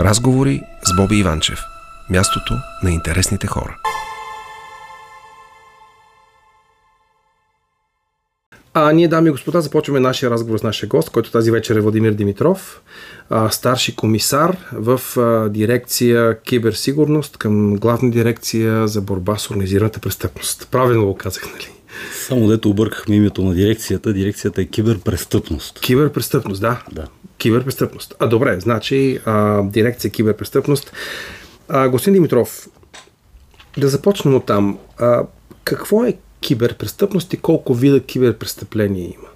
Разговори с Боби Иванчев. Мястото на интересните хора. А ние, дами и господа, започваме нашия разговор с нашия гост, който тази вечер е Владимир Димитров, старши комисар в дирекция киберсигурност към главна дирекция за борба с организираната престъпност. Правилно го казах, нали? Само дето объркахме името на дирекцията. Дирекцията е киберпрестъпност. Киберпрестъпност, да. Да. Киберпрестъпност. А добре, значи а, дирекция киберпрестъпност. А, господин Димитров, да започнем от там. А, какво е киберпрестъпност и колко вида киберпрестъпления има?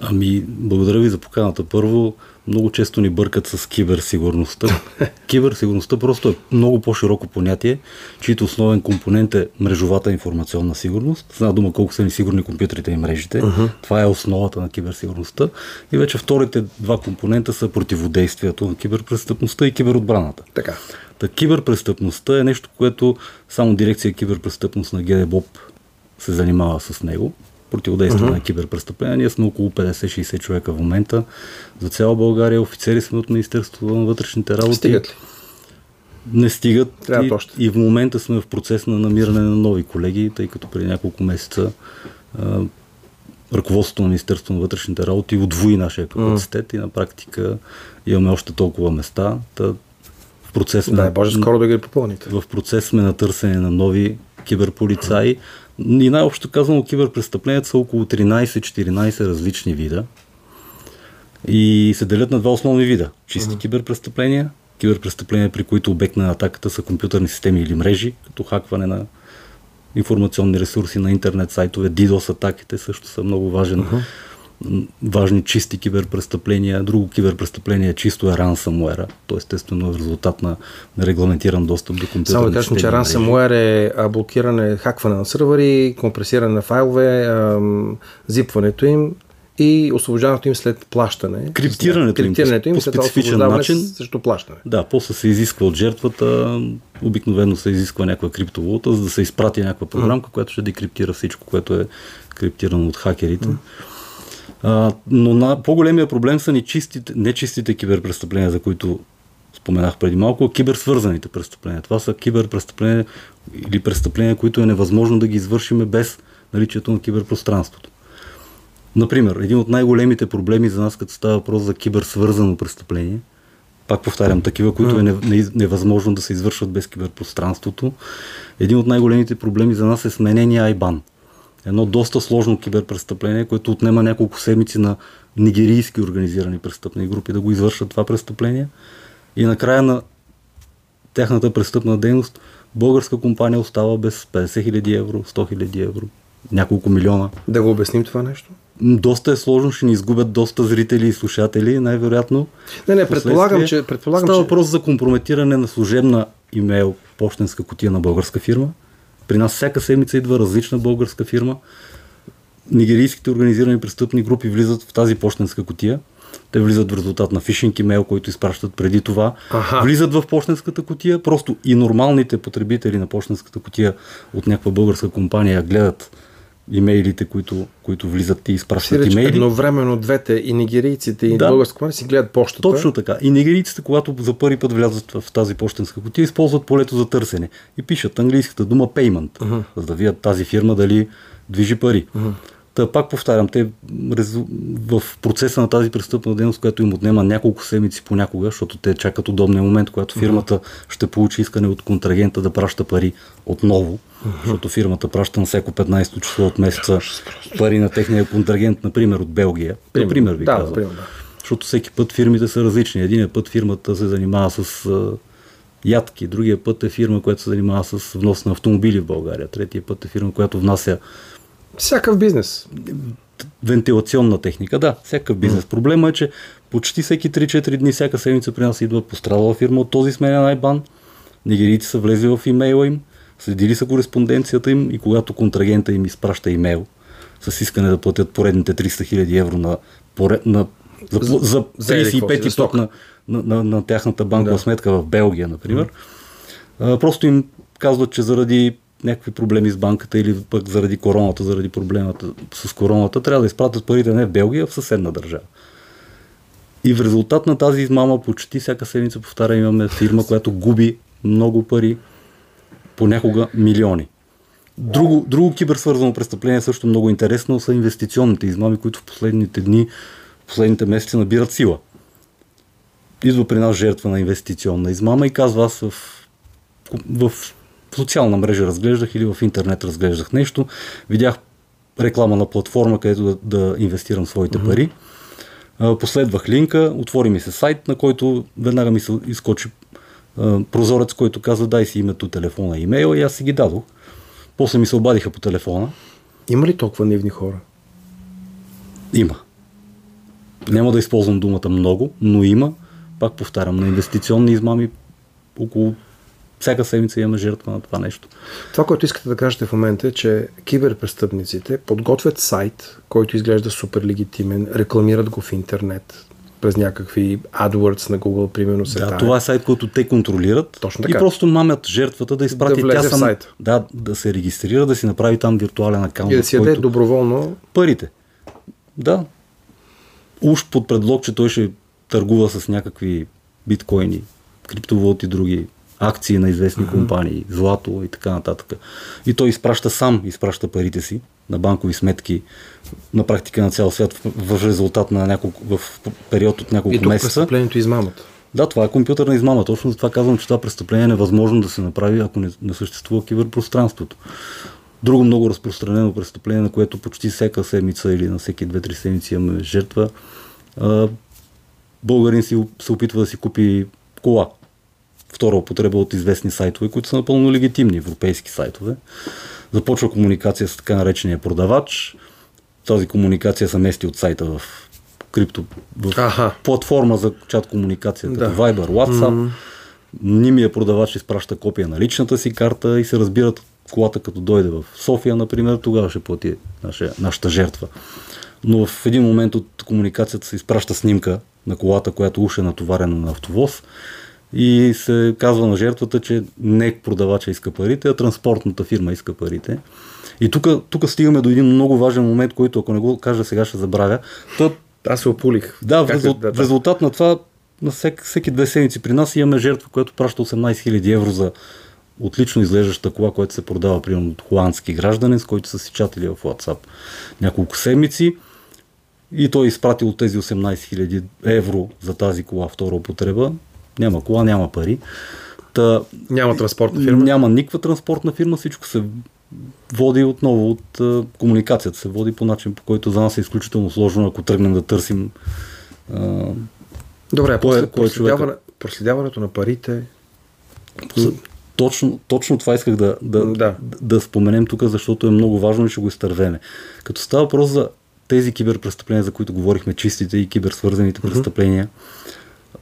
Ами, благодаря ви за поканата. Първо, много често ни бъркат с киберсигурността. Киберсигурността просто е много по-широко понятие, чието основен компонент е мрежовата информационна сигурност. Зна дума колко са ни сигурни компютрите и мрежите. Uh-huh. Това е основата на киберсигурността. И вече вторите два компонента са противодействието на киберпрестъпността и киберотбраната. Така. Та киберпрестъпността е нещо, което само дирекция киберпрестъпност на ГДБОП се занимава с него противодействие uh-huh. на киберпрестъпления. Ние сме около 50-60 човека в момента. За цяла България офицери сме от Министерството на вътрешните работи. Стигат ли? Не стигат. Трябва и, още. и в момента сме в процес на намиране на нови колеги, тъй като преди няколко месеца а, ръководството на Министерството на вътрешните работи удвои нашия капацитет uh-huh. и на практика имаме още толкова места. Та в процес да, Боже, скоро да ги попълните. В процес сме на търсене на нови киберполицаи. И най-общо казано, киберпрестъпленията са около 13-14 различни вида и се делят на два основни вида. Чисти uh-huh. киберпрестъпления, киберпрестъпления, при които обект на атаката са компютърни системи или мрежи, като хакване на информационни ресурси на интернет сайтове, DDoS атаките също са много важен. Uh-huh важни чисти киберпрестъпления. Друго киберпрестъпление чисто е ransomware, т.е. естествено е в резултат на, регламентиран достъп до компютърни Само да кажем, че ransomware е блокиране, хакване на сървъри, компресиране на файлове, зипването им и освобождаването им след плащане. Криптирането, Криптирането им, по след специфичен начин. Срещу плащане. Да, после се изисква от жертвата, обикновено се изисква някаква криптовалута, за да се изпрати някаква програмка, mm. която ще декриптира всичко, което е криптирано от хакерите. Mm. А, но на по-големия проблем са ни чистите, нечистите киберпрестъпления, за които споменах преди малко, киберсвързаните престъпления. Това са киберпрестъпления или престъпления, които е невъзможно да ги извършиме без наличието на киберпространството. Например, един от най-големите проблеми за нас, като става въпрос за киберсвързано престъпление, пак повтарям, такива, които е невъзможно да се извършват без киберпространството, един от най-големите проблеми за нас е сменения IBAN – едно доста сложно киберпрестъпление, което отнема няколко седмици на нигерийски организирани престъпни групи да го извършат това престъпление. И накрая на тяхната престъпна дейност българска компания остава без 50 000 евро, 100 000 евро, няколко милиона. Да го обясним това нещо? Доста е сложно, ще ни изгубят доста зрители и слушатели, най-вероятно. Не, не, предполагам, че... Предполагам, става че... въпрос за компрометиране на служебна имейл почтенска котия на българска фирма при нас всяка седмица идва различна българска фирма. Нигерийските организирани престъпни групи влизат в тази почтенска котия. Те влизат в резултат на фишинг имейл, който изпращат преди това. Аха. Влизат в почтенската котия. Просто и нормалните потребители на почтенската котия от някаква българска компания гледат имейлите, които, които влизат и изпращат Сиреч, имейли. Едновременно двете, и нигерийците, и Да. българска компания си гледат почтата. Точно така. И нигерийците, когато за първи път влязат в тази почтенска кутия, използват полето за търсене и пишат английската дума payment, Мгм. за да видят тази фирма дали движи пари. Та пак повтарям, те в процеса на тази престъпна дейност, която им отнема няколко седмици понякога, защото те чакат удобния момент, когато фирмата ще получи искане от контрагента да праща пари отново, защото фирмата праща на всяко 15 число от месеца пари на техния контрагент, например от Белгия. Например, ви да, казвам. примерно, да. Защото всеки път фирмите са различни. Единия път фирмата се занимава с а, ядки, другия път е фирма, която се занимава с внос на автомобили в България, третия път е фирма, която внася Всякакъв бизнес. вентилационна техника. Да, всякакъв бизнес. Проблема е, че почти всеки 3-4 дни, всяка седмица при нас идва пострадала фирма от този сменен айбан. Нигерийци са влезли в имейла им, следили са кореспонденцията им и когато контрагента им изпраща имейл с искане да платят поредните 300 000 евро на, поред, на за, За- за за еди какво си, 35 за ти път на, на, на, на тяхната банкова Да. сметка в Белгия, например. А, просто им казват, че заради някакви проблеми с банката или пък заради короната, заради проблемата с короната, трябва да изпратят парите не в Белгия, а в съседна държава. И в резултат на тази измама почти всяка седмица, повтарям, имаме фирма, която губи много пари, понякога милиони. Друго, друго киберсвързано престъпление също много интересно са инвестиционните измами, които в последните дни, в последните месеци набират сила. Идва при нас жертва на инвестиционна измама и казва аз в, в социална мрежа разглеждах или в интернет разглеждах нещо, видях реклама на платформа, където да, да инвестирам своите mm-hmm. пари. Последвах линка, отвори ми се сайт, на който веднага ми се изкочи прозорец, който каза дай си името, телефона и имейл и аз си ги дадох. После ми се обадиха по телефона. Има ли толкова нивни хора? Има. Няма да използвам думата много, но има. Пак повтарям, на инвестиционни измами около всяка седмица имаме жертва на това нещо. Това, което искате да кажете в момента е, че киберпрестъпниците подготвят сайт, който изглежда супер легитимен, рекламират го в интернет, през някакви AdWords на Google, примерно се Да, тая. това е сайт, който те контролират Точно и така. просто мамят жертвата да изпрати Да влезе тя в сам, да, да се регистрира, да си направи там виртуален акаунт, И да си яде доброволно. парите. Да. Уж под предлог, че той ще търгува с някакви биткоини, криптовалути и други акции на известни компании, злато и така нататък. И той изпраща сам, изпраща парите си на банкови сметки на практика на цял свят в, резултат на няколко, в период от няколко И тук месеца. престъплението е измамата. Да, това е компютърна измама. Точно за това казвам, че това престъпление е невъзможно да се направи, ако не, не съществува киберпространството. Друго много разпространено престъпление, на което почти всяка седмица или на всеки 2-3 седмици имаме жертва, българин си, се опитва да си купи кола. Втора употреба от известни сайтове, които са напълно легитимни, европейски сайтове. Започва комуникация с така наречения продавач. Тази комуникация се мести от сайта в крипто, в Аха. платформа за чат комуникация, като Да. Viber, WhatsApp. Нимия продавач изпраща копия на личната си карта и се разбират колата като дойде в София, например, тогава ще плати наша, нашата жертва. Но в един момент от комуникацията се изпраща снимка на колата, която уж е натоварена на автовоз и се казва на жертвата, че не продавача иска парите, а транспортната фирма иска парите. И тук, стигаме до един много важен момент, който ако не го кажа сега ще забравя. То Аз се опулих. да, в, резул... в резултат на това на всек, всеки две седмици при нас имаме жертва, която праща 18 000 евро за отлично изглеждаща кола, която се продава примерно от холандски гражданин, с който са си чатали в WhatsApp няколко седмици. И той е изпратил тези 18 000 евро за тази кола втора употреба. Няма кола, няма пари. Та, Няма транспортна фирма. няма никаква транспортна фирма, всичко се води отново от а, комуникацията, се води по начин, по който за нас е изключително сложно, ако тръгнем да търсим а, Добре, Кой после кой проследяване, проследяването на парите. точно, точно това исках да, да, Да. да. да споменем тук, защото е много важно и ще го изтървеме. Като става въпрос за тези киберпрестъпления, за които говорихме, чистите и киберсвързаните престъпления,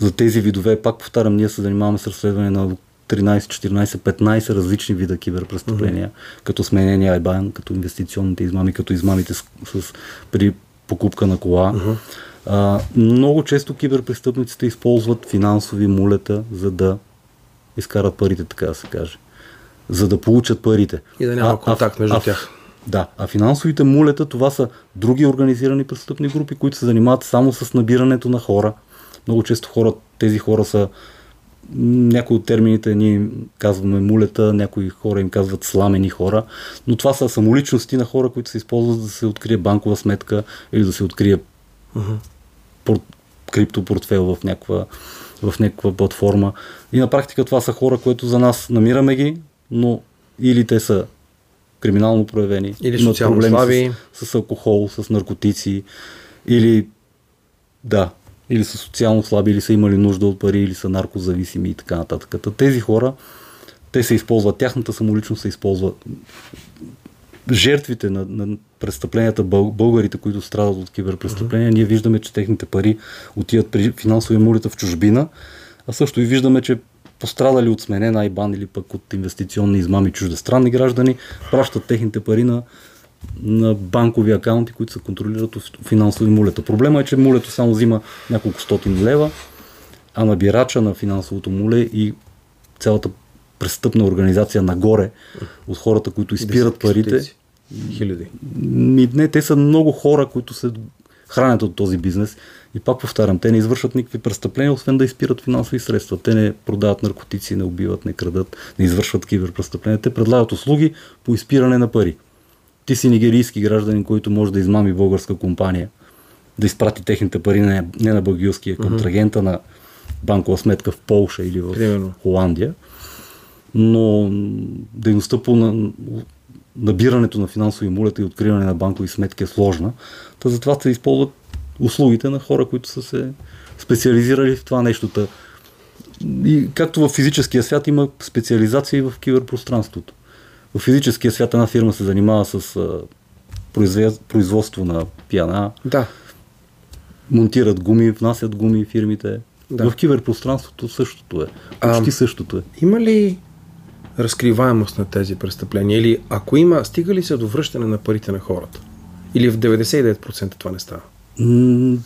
за тези видове, пак повтарям, ние се занимаваме с разследване на 13, 14, 15 различни вида киберпрестъпления, като сменения IBAN, като инвестиционните измами, като измамите с, с, при покупка на кола. А, много често киберпрестъпниците използват финансови мулета, за да изкарат парите, така да се каже. За да получат парите. И да няма контакт между тях. Да, а финансовите мулета това са други организирани престъпни групи, които се занимават само с набирането на хора. Много често хора, тези хора са някои от термините ние им казваме мулета, някои хора им казват сламени хора, но това са самоличности на хора, които се използват за да се открие банкова сметка или да се открие пор... криптопортфел в някаква, в някаква платформа. И на практика това са хора, които за нас намираме ги, но или те са криминално проявени, Или имат проблеми слаби. с, с алкохол, с наркотици, или да, или са социално слаби, или са имали нужда от пари, или са наркозависими и така нататък. Та Тези хора, те се използват, тяхната самоличност се използва. Жертвите на, на престъпленията, бъл, българите, които страдат от киберпрестъпления, ние виждаме, че техните пари отиват при финансови мулита в чужбина, а също и виждаме, че пострадали от сменен Айбан или пък от инвестиционни измами чуждестранни граждани, пращат техните пари на, на банкови акаунти, които се контролират от финансови мулета. Проблема е, че мулето само взима няколко стотин лева, а набирача на финансовото муле и цялата престъпна организация нагоре от хората, които изпират парите. Хиляди. Ми, не, те са много хора, които се хранят от този бизнес. И пак повтарям, те не извършват никакви престъпления, освен да изпират финансови средства. Те не продават наркотици, не убиват, не крадат, не извършват киберпрестъпления. Те предлагат услуги по изпиране на пари. Ти си нигерийски гражданин, който може да измами българска компания, да изпрати техните пари не, не на бългийския контрагента, mm-hmm. на банкова сметка в Полша или в Примерно. Холандия. Но дейността по на, набирането на финансови мулета и откриване на банкови сметки е сложна. Та затова се използват услугите на хора, които са се специализирали в това нещо. И както в физическия свят има специализация и в киберпространството. В физическия свят една фирма се занимава с а, производство на пиана, Да. монтират гуми, внасят гуми фирмите. Да. В киберпространството същото е. Почти Ам, същото е. Има ли разкриваемост на тези престъпления? Или ако има, стига ли се до връщане на парите на хората? Или в 99% това не става? М,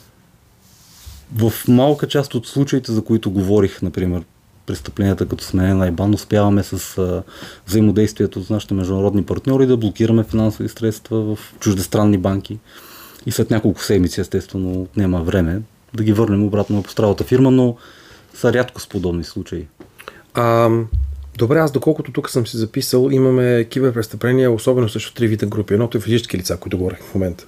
В малка част от случаите, за които говорих, например, престъпленията като смене на Ибан, успяваме с а, взаимодействието с нашите международни партньори да блокираме финансови средства в чуждестранни банки и след няколко седмици, естествено, отнема време да ги върнем обратно на пострадалата фирма, но са рядко с подобни случаи. А, добре, аз доколкото тук съм си записал, имаме киберпрестъпления, особено срещу три вида групи. Едното е физически лица, които говорих в момента.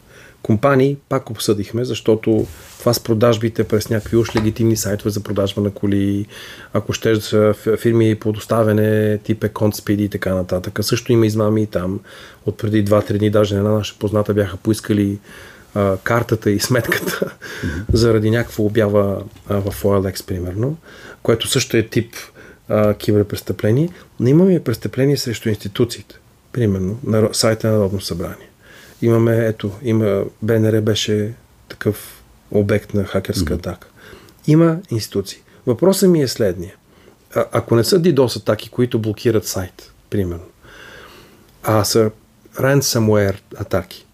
Компании пак обсъдихме, защото това с продажбите през някакви уж легитимни сайтове за продажба на коли, ако ще са фирми по доставяне, тип Econ Speed и така нататък. Също има измами и там. От преди 2-3 дни даже една наша позната бяха поискали а, картата и сметката заради някаква обява а, в OLX, примерно, което също е тип а, киберпрестъпление, но имаме престъпление срещу институциите. Примерно, на сайта на Народно събрание. Имаме, ето, има, БНР беше такъв обект на хакерска атака. Има институции. Въпросът ми е следния. А, ако не са DDoS атаки, които блокират сайт, примерно, а са ransomware атаки,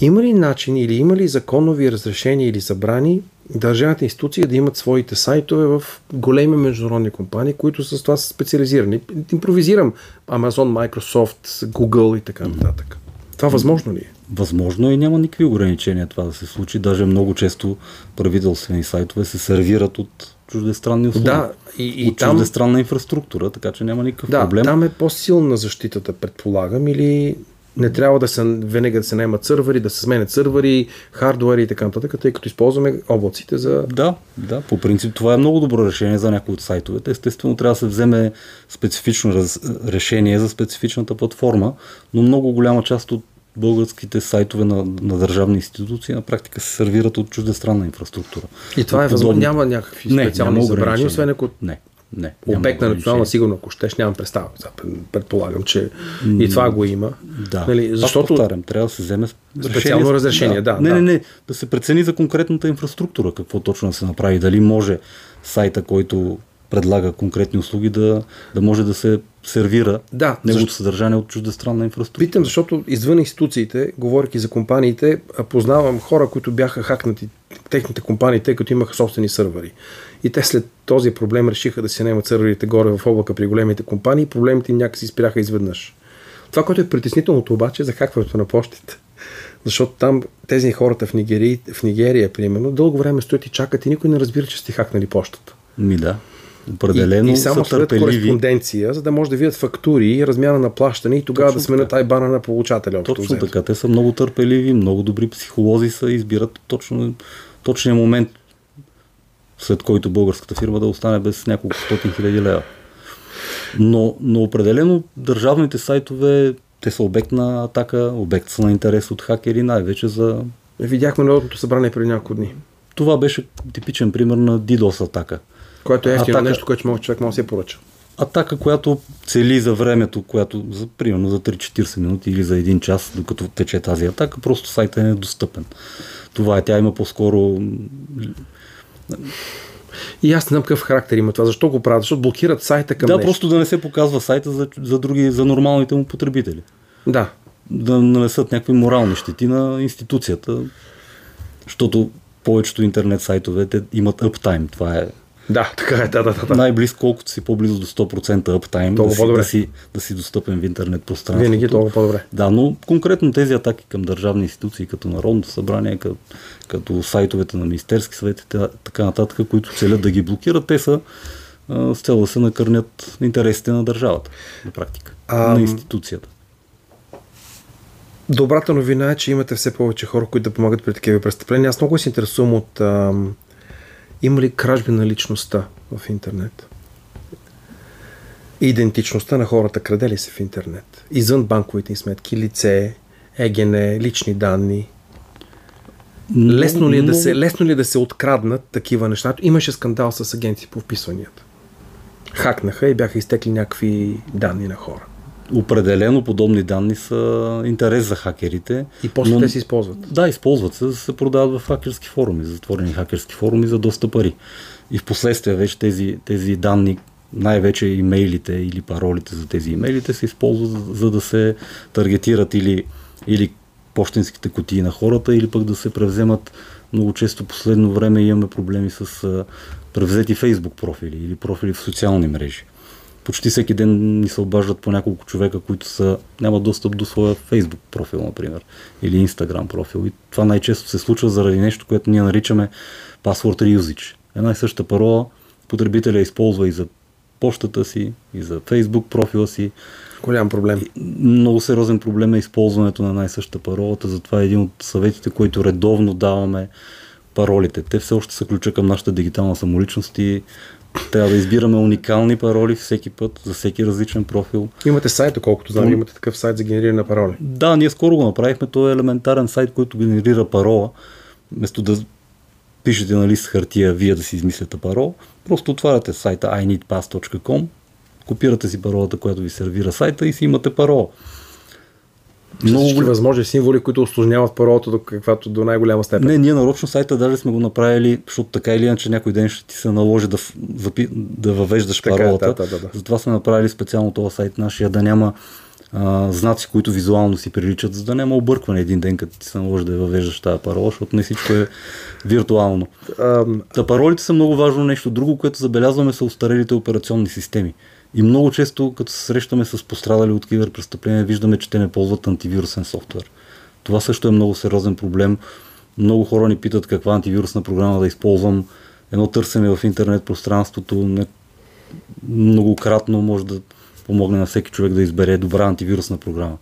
има ли начин или има ли законови разрешения или забрани държавните институции да имат своите сайтове в големи международни компании, които с това са специализирани? Импровизирам Amazon, Microsoft, Google и така нататък. Това възможно ли е? Възможно е и няма никакви ограничения това да се случи. Даже много често правителствени сайтове се сервират от чуждестранни услуги. Да, и, и от там, чуждестранна инфраструктура, така че няма никакъв да, проблем. там е по-силна защитата, предполагам, или не трябва да се, винаги да се наемат сървъри, да се сменят сървъри, хардуери и така нататък, тъй като използваме облаците за... Да, да, по принцип това е много добро решение за някои от сайтовете. Естествено трябва да се вземе специфично раз, решение за специфичната платформа, но много голяма част от българските сайтове на, на държавни институции на практика се сервират от чуждестранна инфраструктура. И това е възможно. Няма някакви Не, специални няма забрани, освен ако Не, не. обект на национална сигурност, ако щеш, нямам представа. Предполагам, че и това го има. Да, Нали, защото повтарям, трябва да се вземе Специално разрешение, да, Не, да. не, не, да се прецени за конкретната инфраструктура, какво точно да се направи. Дали може сайта, който предлага конкретни услуги, да, да може да се сервира Да, неговото защо- съдържание от чуждестранна инфраструктура. Питам, защото извън институциите, говоряки за компаниите, познавам хора, които бяха хакнати техните компании, тъй като имаха собствени сървъри. И те след този проблем решиха да си наемат сървърите горе в облака при големите компании и проблемите им някакси спряха изведнъж. Това, което е притеснителното обаче е за хакването на почтите. Защото там тези хората в Нигерия, в Нигерия, примерно, дълго време стоят и чакат и никой не разбира, че сте хакнали почтата. Ми да. Определено и, и само са търпеливи. кореспонденция, за да може да видят фактури, размяна на плащане и тогава Точно да сменят айбана на получателя. Точно взето. така. Те са много търпеливи, много добри психолози са, избират точно, точния момент, след който българската фирма да остане без няколко стотин хиляди лева. Но, но определено държавните сайтове, те са обект на атака, обект са на интерес от хакери, най-вече за... Видяхме Народното събрание преди няколко дни, Това беше типичен пример на DDoS атака. Което е ефтино нещо, което може- човек може да я поръча. Атака, която цели за времето, която за, примерно за 3-40 минути или за един час, докато тече тази атака, просто сайтът е недостъпен. Това е, тя има по-скоро И аз не знам какъв характер има това. Защо го правят? Защото блокират сайта към да, нещо. просто да не се показва сайта за, за други, за нормалните му потребители. Да. Да нанесат някакви морални щети на институцията, защото повечето интернет сайтове те имат uptime. Това е Да, така е, да, да, да. Най-близко, колкото си по-близо до 100% uptime, Толкова да си, да, си, да си достъпен в интернет пространството. Винаги е толкова по-добре. Да, но конкретно тези атаки към държавни институции, като Народното събрание, като, като сайтовете на Министерски съвет и та- така нататък, които целят да ги блокират, те са а, с цел да се накърнят интересите на държавата, на практика, Ам, на институцията. Добрата новина е, че имате все повече хора, които да помагат при такива престъпления. Аз много се интересувам от ам, има ли кражби на личността в интернет? Идентичността на хората краде ли се в интернет? Извън банковите им сметки, лице, ЕГН, лични данни. Лесно ли, е да се, лесно ли е да се откраднат такива неща? Имаше скандал с агенции по вписванията. Хакнаха и бяха изтекли някакви данни на хора. Определено подобни данни са интерес за хакерите. И после те се използват. Да, използват се, се продават в хакерски форуми, затворени хакерски форуми за доста пари. И в последствие вече тези, тези данни, най-вече имейлите или паролите за тези имейлите се използват за, да се таргетират или, или почтенските кутии на хората, или пък да се превземат много често последно време имаме проблеми с превзети фейсбук профили или профили в социални мрежи. Почти всеки ден ни се обаждат по няколко човека, които са, нямат достъп до своя фейсбук профил, например, или инстаграм профил. И това най-често се случва заради нещо, което ние наричаме password reusage. Една и съща парола потребителя използва и за почтата си, и за фейсбук профила си. Голям проблем. Много сериозен проблем е използването на една и съща паролата, затова е един от съветите, които редовно даваме паролите. Те все още са ключа към нашата дигитална самоличност и трябва да избираме уникални пароли всеки път, за всеки различен профил. Имате сайт, колкото знам, имате такъв сайт за генериране на пароли. Да, ние скоро го направихме. Това е елементарен сайт, който генерира парола. Вместо да пишете на лист хартия, вие да си измисляте парол, просто отваряте сайта ineedpass.com, копирате си паролата, която ви сервира сайта и си имате парола. Много всички възможни символи, които осложняват паролата до каквато до най-голяма степен. Не, ние нарочно сайта даже сме го направили, защото така или иначе някой ден ще ти се наложи да, да въвеждаш Така е, паролата. да, да, да, да. Затова сме направили специално този сайт нашия, да няма а, знаци, които визуално си приличат, за да няма объркване един ден, като ти се наложи да я въвеждаш тази парола, защото не всичко е виртуално. Та паролите са много важно нещо. Друго, което забелязваме са устарелите операционни системи. И много често, като се срещаме с пострадали от киберпрестъпления, виждаме, че те не ползват антивирусен софтуер. Това също е много сериозен проблем. Много хора ни питат каква антивирусна програма да използвам. Едно търсене в интернет пространството не, многократно може да помогне на всеки човек да избере добра антивирусна програма.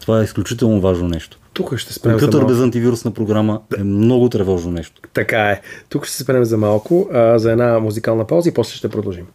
Това е изключително важно нещо. тук ще спрем за Компютър малко. без антивирусна програма е много тревожно нещо. Така е. Тук ще се спрем за малко, а, за една музикална пауза и после ще продължим.